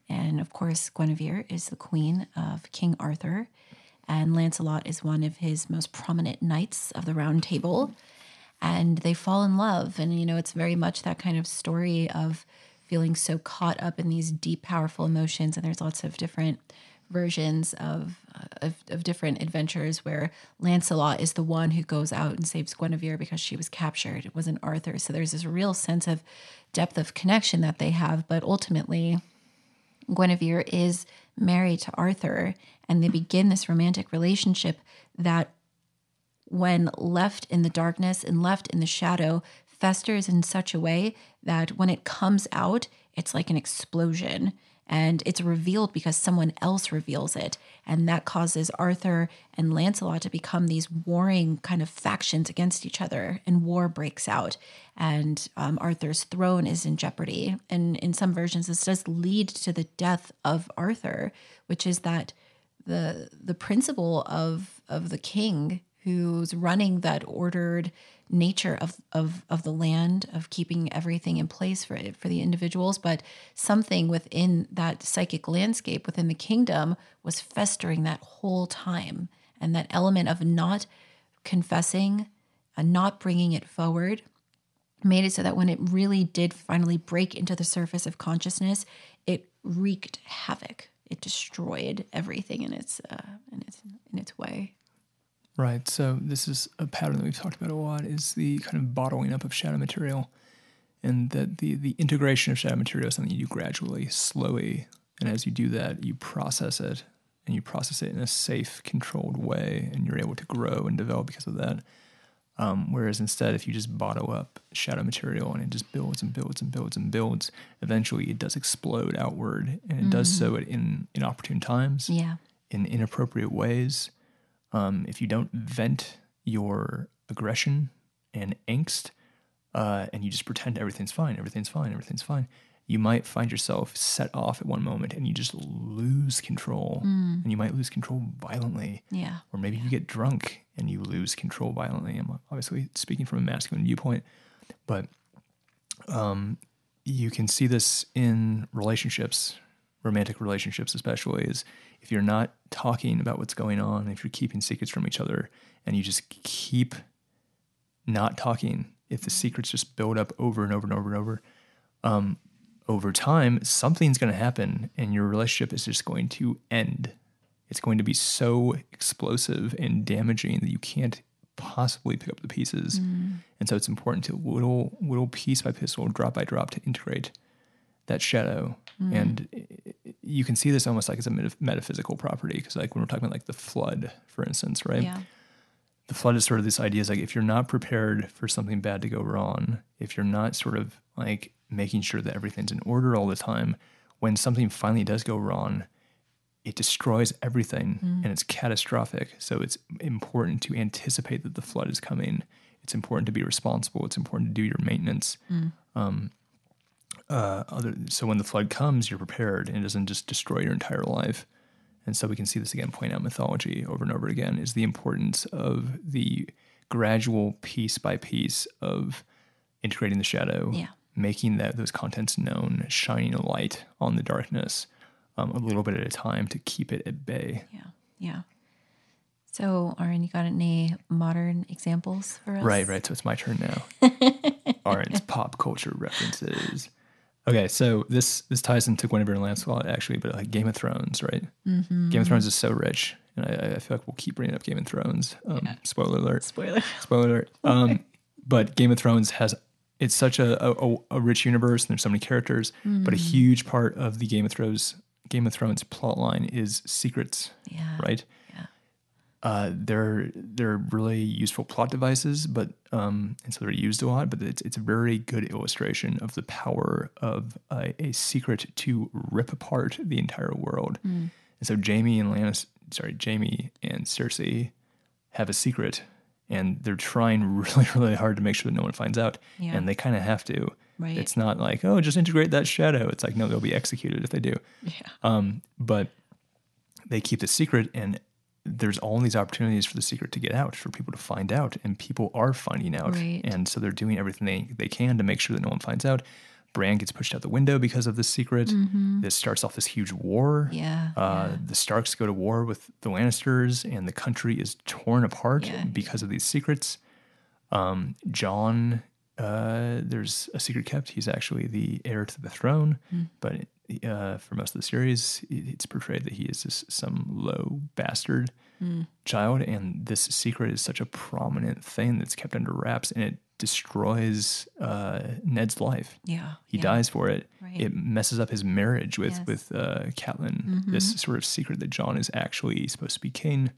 And of course, Guinevere is the queen of King Arthur, and Lancelot is one of his most prominent knights of the Round Table and they fall in love and you know it's very much that kind of story of feeling so caught up in these deep powerful emotions and there's lots of different versions of, uh, of of different adventures where Lancelot is the one who goes out and saves Guinevere because she was captured. It wasn't Arthur. So there's this real sense of depth of connection that they have. But ultimately Guinevere is married to Arthur and they begin this romantic relationship that when left in the darkness and left in the shadow, festers in such a way that when it comes out, it's like an explosion. And it's revealed because someone else reveals it. And that causes Arthur and Lancelot to become these warring kind of factions against each other. And war breaks out. And um, Arthur's throne is in jeopardy. And in some versions, this does lead to the death of Arthur, which is that the the principle of of the king who's running that ordered nature of of of the land of keeping everything in place for for the individuals but something within that psychic landscape within the kingdom was festering that whole time. And that element of not confessing and not bringing it forward made it so that when it really did finally break into the surface of consciousness it wreaked havoc. It destroyed everything in its uh, in its in its way Right. So this is a pattern that we've talked about a lot is the kind of bottling up of shadow material. And that the, the integration of shadow material is something you do gradually, slowly. And as you do that, you process it and you process it in a safe, controlled way, and you're able to grow and develop because of that. Um, whereas instead, if you just bottle up shadow material and it just builds and builds and builds and builds, eventually it does explode outward, and it does so at in inopportune times, yeah in inappropriate ways. Um, if you don't vent your aggression and angst, uh, and you just pretend everything's fine, everything's fine, everything's fine, you might find yourself set off at one moment and you just lose control. And you might lose control violently. yeah Or maybe you get drunk and you lose control violently. I'm obviously speaking from a masculine viewpoint, but um, you can see this in relationships, romantic relationships, especially, is if you're not talking about what's going on, if you're keeping secrets from each other and you just keep not talking, if the secrets just build up over and over and over and over, um, over time, something's going to happen and your relationship is just going to end. It's going to be so explosive and damaging that you can't possibly pick up the pieces. And so it's important to little, little piece by piece, little drop by drop to integrate that shadow. Mm. And i- i- you can see this almost like as a meta- metaphysical property because, like, when we're talking about like the flood, for instance, right? yeah the flood is sort of this idea is like if you're not prepared for something bad to go wrong, if you're not sort of like making sure that everything's in order all the time, when something finally does go wrong, it destroys everything mm. and it's catastrophic. So it's important to anticipate that the flood is coming. It's important to be responsible. It's important to do your maintenance. Mm. Um, uh, other, so when the flood comes, you're prepared and it doesn't just destroy your entire life. And so we can see this again, point out mythology over and over again is the importance of the gradual piece by piece of integrating the shadow, Yeah. making that those contents known, shining a light on the darkness, um, a little bit at a time to keep it at bay. Yeah. Yeah. So, Aaron, you got any modern examples for us? Right, right. So it's my turn now. Aaron's pop culture references. Okay, so this this ties into Guinevere and Lancelot actually, but like Game of Thrones, right? Mm-hmm. Game of Thrones is so rich, and I, I feel like we'll keep bringing up Game of Thrones. Um, Spoiler alert! Spoiler. Spoiler alert! Um, but Game of Thrones has it's such a, a, a rich universe, and there's so many characters. But a Mm-hmm. huge part of the Game of Thrones Game of Thrones plot line is secrets, Yeah. right? Uh, they're they're really useful plot devices, but um, and so they're used a lot. But it's it's a very good illustration of the power of a, a secret to rip apart the entire world. Hmm. And so Jaime and Lannis, sorry, Jaime and Cersei have a secret, and they're trying really really hard to make sure that no one finds out, Yeah. and they kind of have to. Right. It's not like oh, just integrate that shadow. It's like no, they'll be executed if they do Yeah. um, but they keep the secret and there's all these opportunities for the secret to get out for people to find out and people are finding out Right. and so they're doing everything they, they can to make sure that no one finds out bran gets pushed out the window because of this secret this starts off this huge war Mm-hmm. Yeah. uh, yeah. the starks go to war with the lannisters and the country is torn apart Yeah. because of these secrets um, Jon uh, there's a secret kept. He's actually the heir to the throne, Hmm. but uh, for most of the series, it's portrayed that he is just some low bastard Hmm. child. And this secret is such a prominent thing that's kept under wraps, and it destroys uh, Ned's life. Yeah. He yeah. dies for it. Right. It messes up his marriage with Yes. Mm-hmm. with uh, Catelyn. This sort of secret that Jon is actually supposed to be king.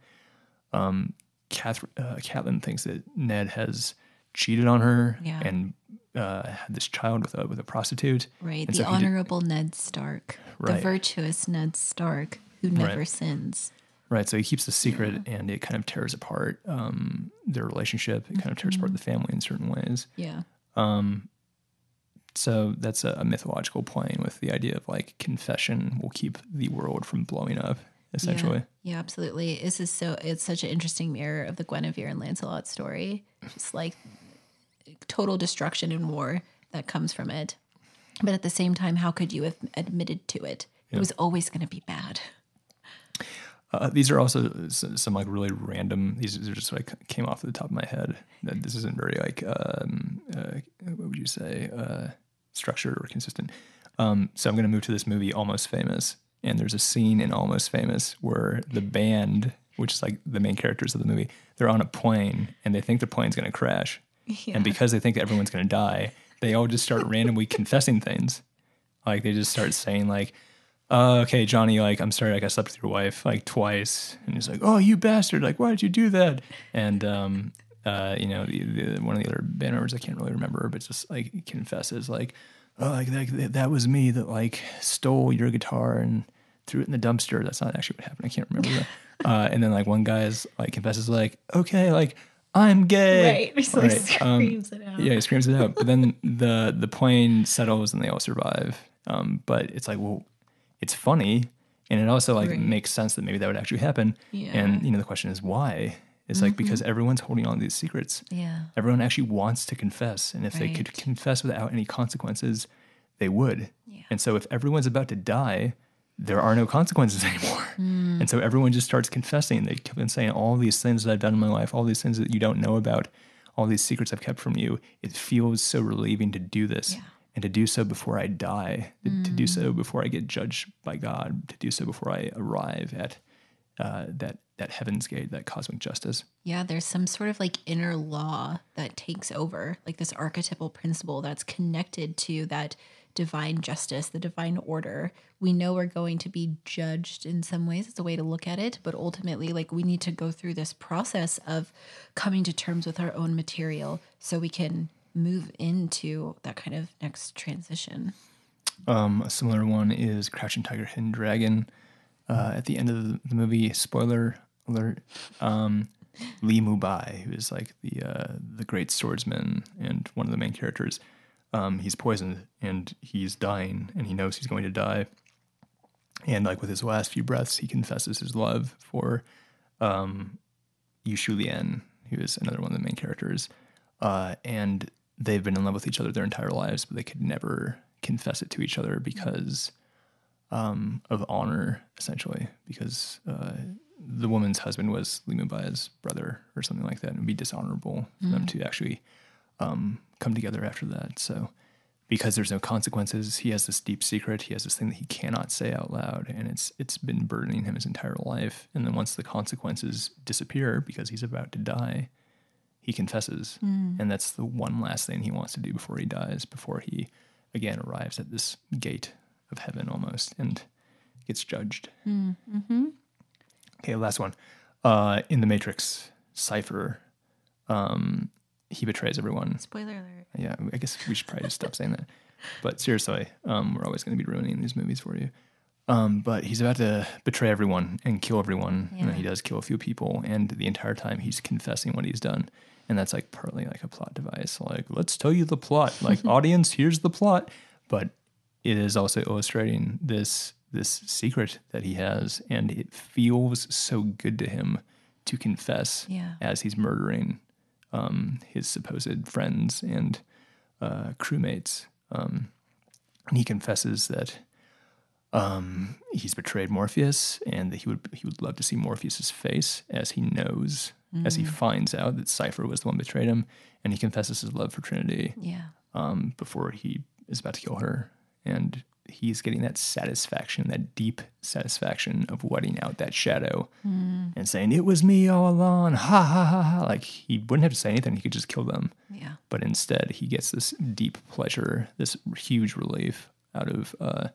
Um, Catherine, uh, Catelyn thinks that Ned has cheated on her Yeah. and uh, had this child with a with a prostitute. Right. And the so he did- honorable Ned Stark. The virtuous Ned Stark who never sins. Right. So he keeps the secret, and it kind of tears apart um, their relationship. It kind of tears apart Mm-hmm. the family in certain ways. Yeah. Um, So that's a, a mythological playing with the idea of like confession will keep the world from blowing up. Essentially. Yeah, yeah, absolutely. This is so it's such an interesting mirror of the Guinevere and Lancelot story. Just like total destruction and war that comes from it. But at the same time, how could you have admitted to it? It was always going to be bad. Uh, these are also some like really random. These are just like came off the top of my head. That This isn't very like um, uh, what would you say uh, structured or consistent. Um, so I'm going to move to this movie, Almost Famous, and there's a scene in Almost Famous where the band, which is like the main characters of the movie, they're on a plane and they think the plane's going to crash, and because they think that everyone's going to die, they all just start randomly confessing things. Like they just start saying like, uh, "Okay, Johnny, like I'm sorry, like I slept with your wife like twice," and he's like, "Oh, you bastard! Like why did you do that?" And um, uh, you know, the, the, one of the other band members I can't really remember, but just like confesses like, "Oh, like that, that was me that like stole your guitar and threw it in the dumpster." That's not actually what happened. I can't remember that. uh, and then like one guy's like confesses like, "Okay, like." I'm gay. Right. So he screams it out. Yeah, he screams it out. But then the the plane settles and they all survive. Um, but it's like, well, it's funny, and it also like Right. makes sense that maybe that would actually happen. Yeah. And you know, the question is why? It's like because everyone's holding on to these secrets. Yeah. Everyone actually wants to confess, and if they could confess without any consequences, they would. Yeah. And so, if everyone's about to die, there are no consequences anymore. And so everyone just starts confessing. They keep on saying all these things that I've done in my life, all these things that you don't know about, all these secrets I've kept from you. It feels so relieving to do this Yeah. and to do so before I die, to, to do so before I get judged by God, to do so before I arrive at uh, that that heaven's gate, that cosmic justice. Yeah, there's some sort of like inner law that takes over, like this archetypal principle that's connected to that divine justice, the divine order. We know we're going to be judged in some ways. It's a way to look at it, but ultimately, like we need to go through this process of coming to terms with our own material so we can move into that kind of next transition. Um, a similar one is Crouching Tiger, Hidden Dragon. Uh, at the end of the, movie, spoiler alert, um, Li Mubai, who is like the uh, the great swordsman and one of the main characters, um, he's poisoned and he's dying, and he knows he's going to die. And like with his last few breaths, he confesses his love for um, Yu Shu Lian, who is another one of the main characters, uh, and they've been in love with each other their entire lives, but they could never confess it to each other because um, of honor, essentially, because uh, the woman's husband was Li Mubai's brother or something like that. And it would be dishonorable for them to actually um, come together after that. So, because there's no consequences, he has this deep secret. He has this thing that he cannot say out loud, and it's it's been burdening him his entire life. And then once the consequences disappear because he's about to die, he confesses, and that's the one last thing he wants to do before he dies. Before he again arrives at this gate of heaven almost and gets judged. Okay, last one. Uh, in the Matrix, Cypher, um, he betrays everyone. Spoiler alert. Yeah, I guess we should probably just stop saying that. But seriously, um, we're always going to be ruining these movies for you. Um, but he's about to betray everyone and kill everyone, and he does kill a few people, and the entire time he's confessing what he's done, and that's like partly like a plot device. Like, let's tell you the plot. Like, audience, here's the plot. But it is also illustrating this this secret that he has, and it feels so good to him to confess Yeah. as he's murdering um, his supposed friends and uh, crewmates. Um, and he confesses that um, he's betrayed Morpheus and that he would he would love to see Morpheus's face as he knows, as he finds out that Cypher was the one who betrayed him. And he confesses his love for Trinity Yeah. um, before he is about to kill her. And he's getting that satisfaction, that deep satisfaction of wetting out that shadow and saying, It was me all along. Ha ha ha ha. Like he wouldn't have to say anything, he could just kill them. Yeah. But instead, he gets this deep pleasure, this huge relief out of uh,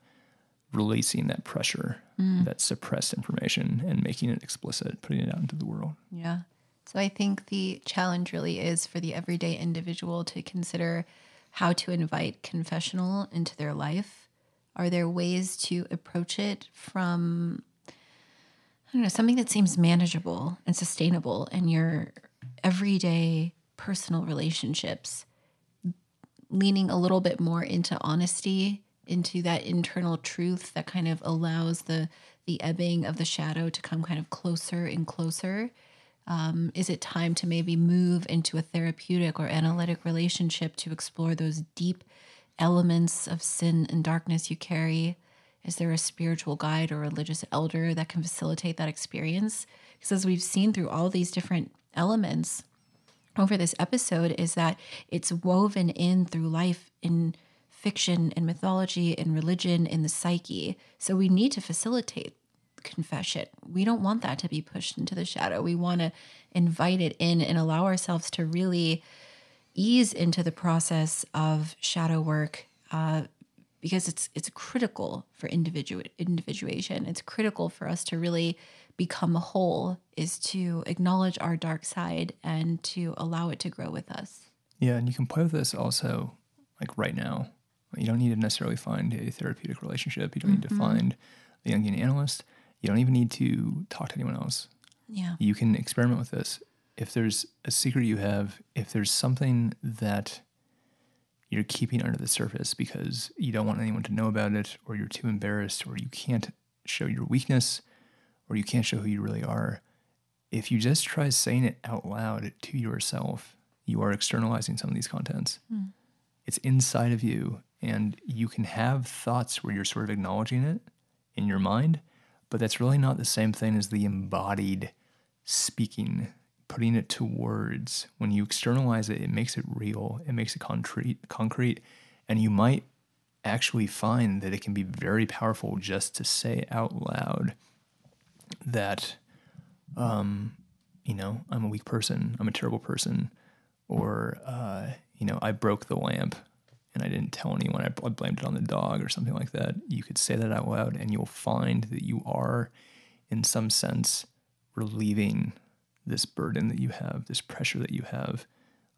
releasing that pressure, that suppressed information, and making it explicit, putting it out into the world. Yeah. So I think the challenge really is for the everyday individual to consider how to invite confessional into their life. Are there ways to approach it from I don't know, something that seems manageable and sustainable in your everyday personal relationships, leaning a little bit more into honesty, into that internal truth that kind of allows the the ebbing of the shadow to come kind of closer and closer. Um, is it time to maybe move into a therapeutic or analytic relationship to explore those deep elements of sin and darkness you carry? Is there a spiritual guide or religious elder that can facilitate that experience? Because as we've seen through all these different elements over this episode, is that it's woven in through life in fiction and mythology and religion in the psyche. So we need to facilitate confession. We don't want that to be pushed into the shadow. We want to invite it in and allow ourselves to really ease into the process of shadow work uh, because it's it's critical for individual individuation. It's critical for us to really become whole is to acknowledge our dark side and to allow it to grow with us. Yeah, and you can play with this also, like right now. You don't need to necessarily find a therapeutic relationship. You don't need to find a Jungian analyst. You don't even need to talk to anyone else. Yeah. You can experiment with this. If there's a secret you have, if there's something that you're keeping under the surface because you don't want anyone to know about it, or you're too embarrassed, or you can't show your weakness, or you can't show who you really are, if you just try saying it out loud to yourself, you are externalizing some of these contents. Hmm. It's inside of you, and you can have thoughts where you're sort of acknowledging it in your mind, but that's really not the same thing as the embodied speaking, putting it to words. When you externalize it, it makes it real, it makes it concrete, concrete, and you might actually find that it can be very powerful just to say out loud that um, you know, I'm a weak person, I'm a terrible person, or, uh, you know, I broke the lamp and I didn't tell anyone, I, I blamed it on the dog or something like that. You could say that out loud and you'll find that you are, in some sense, relieving this burden that you have, this pressure that you have.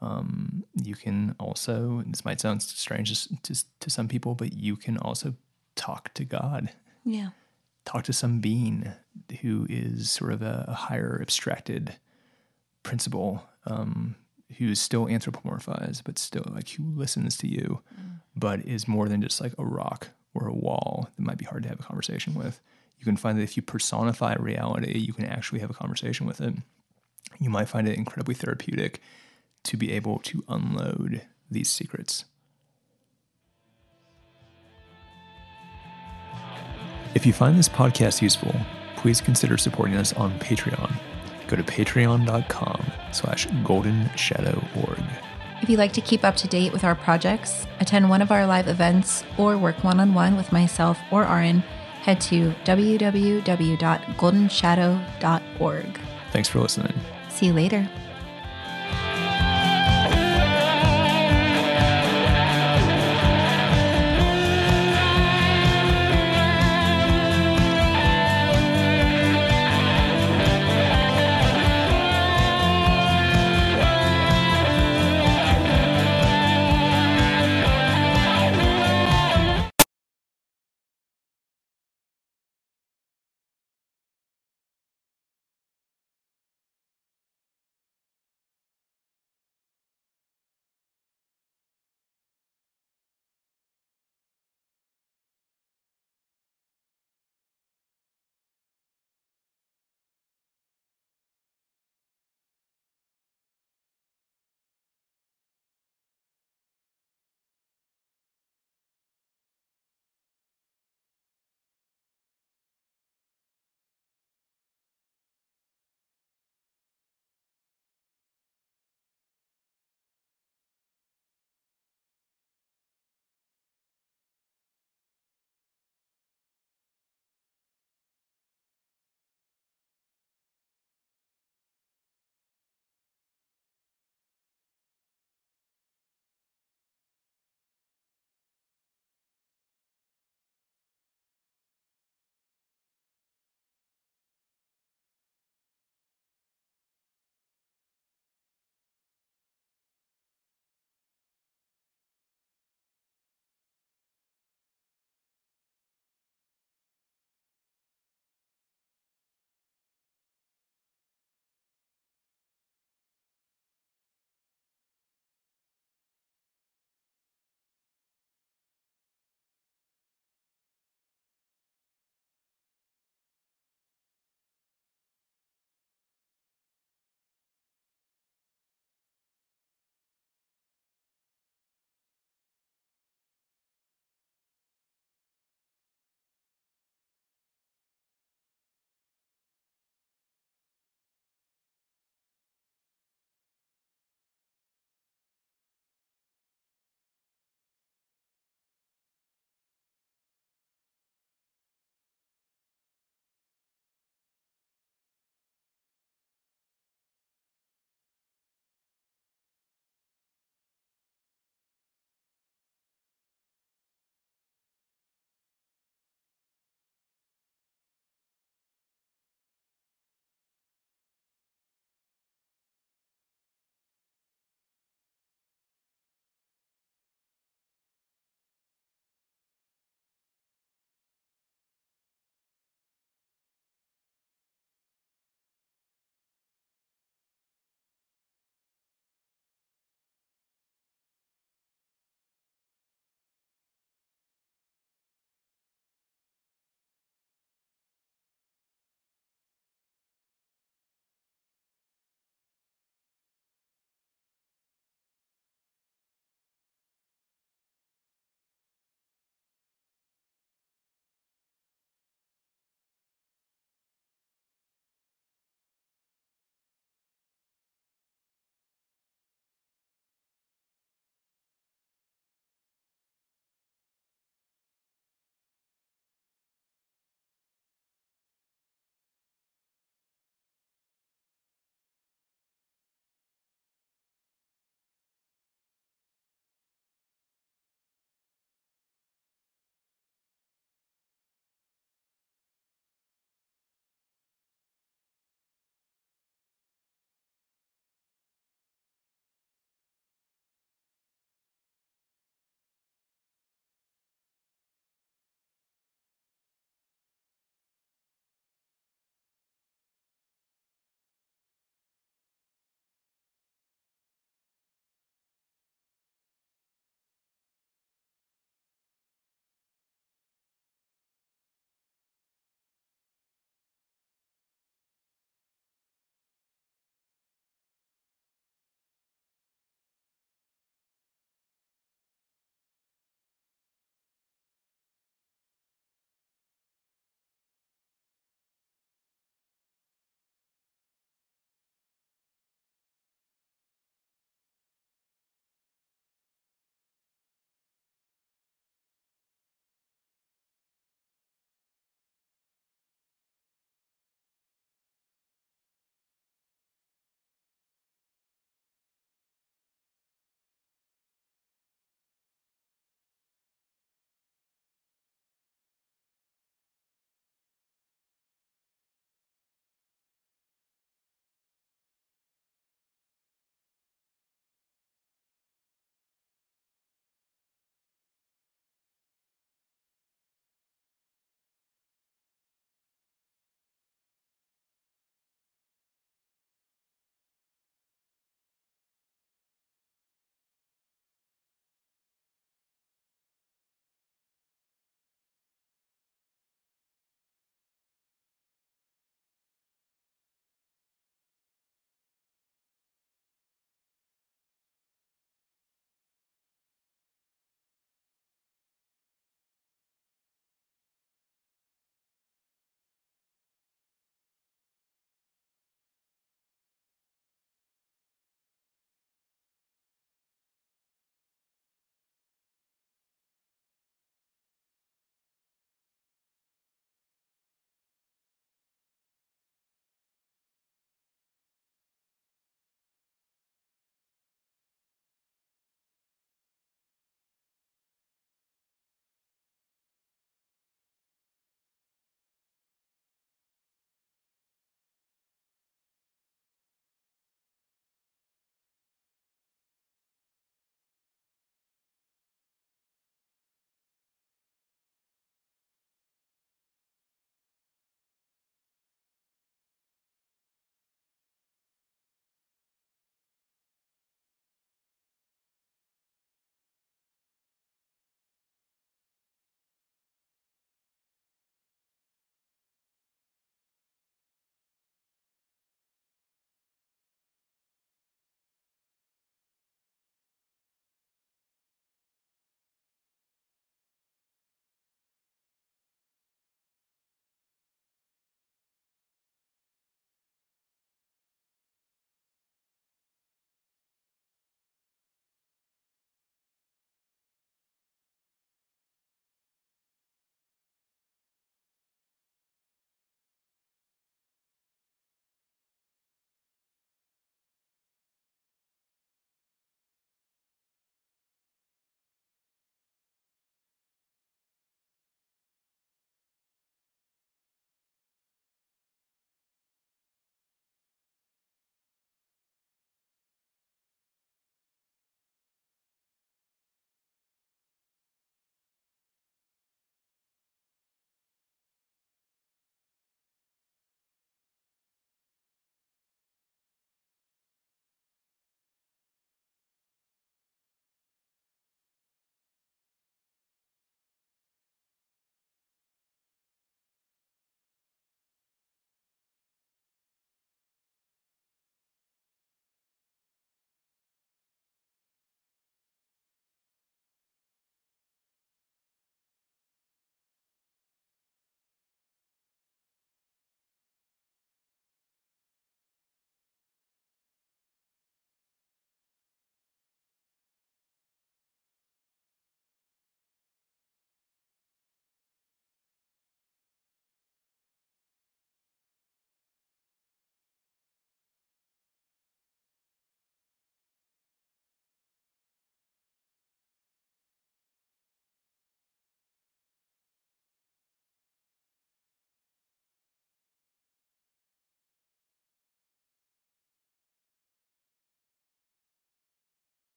Um, you can also, this might sound strange to, to, to some people, but you can also talk to God Yeah. talk to some being who is sort of a, a higher abstracted principle um, who is still anthropomorphized, but still like who listens to you, but is more than just like a rock or a wall that might be hard to have a conversation with. You can find that if you personify reality, you can actually have a conversation with it. You might find it incredibly therapeutic to be able to unload these secrets. If you find this podcast useful, please consider supporting us on Patreon. Go to patreon.com slash goldenshadoworg. If you'd like to keep up to date with our projects, attend one of our live events, or work one on one with myself or Arin, head to www.goldenshadow.org. Thanks for listening. See you later.